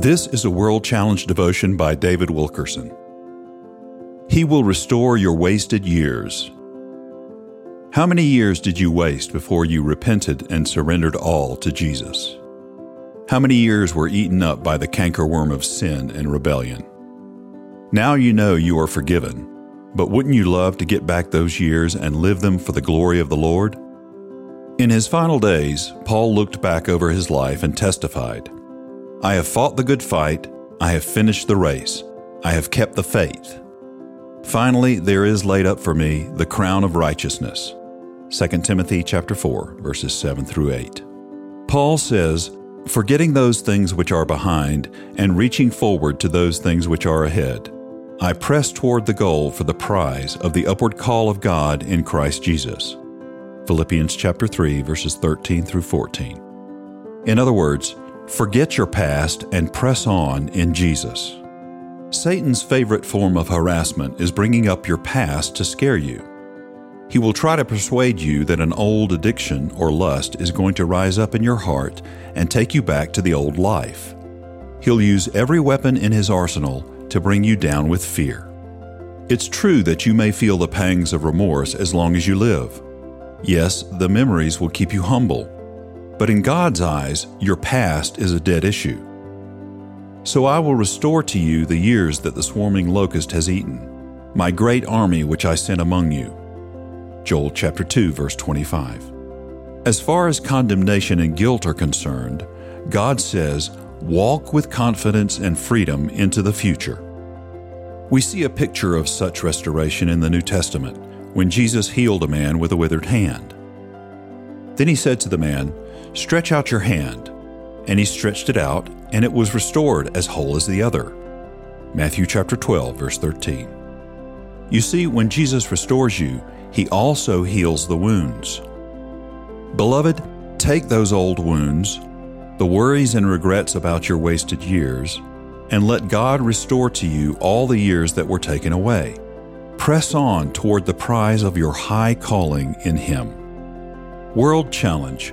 This is a World Challenge devotion by David Wilkerson. He will restore your wasted years. How many years did you waste before you repented and surrendered all to Jesus? How many years were eaten up by the cankerworm of sin and rebellion? Now you know you are forgiven, but wouldn't you love to get back those years and live them for the glory of the Lord? In his final days, Paul looked back over his life and testified I have fought the good fight, I have finished the race, I have kept the faith. Finally, there is laid up for me the crown of righteousness. 2 Timothy chapter 4, verses 7 through 8. Paul says, Forgetting those things which are behind, and reaching forward to those things which are ahead, I press toward the goal for the prize of the upward call of God in Christ Jesus. Philippians chapter 3 verses 13 through 14. In other words, forget your past and press on in Jesus. Satan's favorite form of harassment is bringing up your past to scare you. He will try to persuade you that an old addiction or lust is going to rise up in your heart and take you back to the old life. He'll use every weapon in his arsenal to bring you down with fear. It's true that you may feel the pangs of remorse as long as you live. Yes, the memories will keep you humble. But in God's eyes, your past is a dead issue. So I will restore to you the years that the swarming locust has eaten, my great army which I sent among you. Joel chapter 2 verse 25. As far as condemnation and guilt are concerned, God says, "Walk with confidence and freedom into the future." We see a picture of such restoration in the New Testament when Jesus healed a man with a withered hand. Then he said to the man, Stretch out your hand. And he stretched it out, and it was restored as whole as the other. Matthew chapter 12, verse 13. You see, when Jesus restores you, he also heals the wounds. Beloved, take those old wounds, the worries and regrets about your wasted years, and let God restore to you all the years that were taken away. Press on toward the prize of your high calling in Him. World Challenge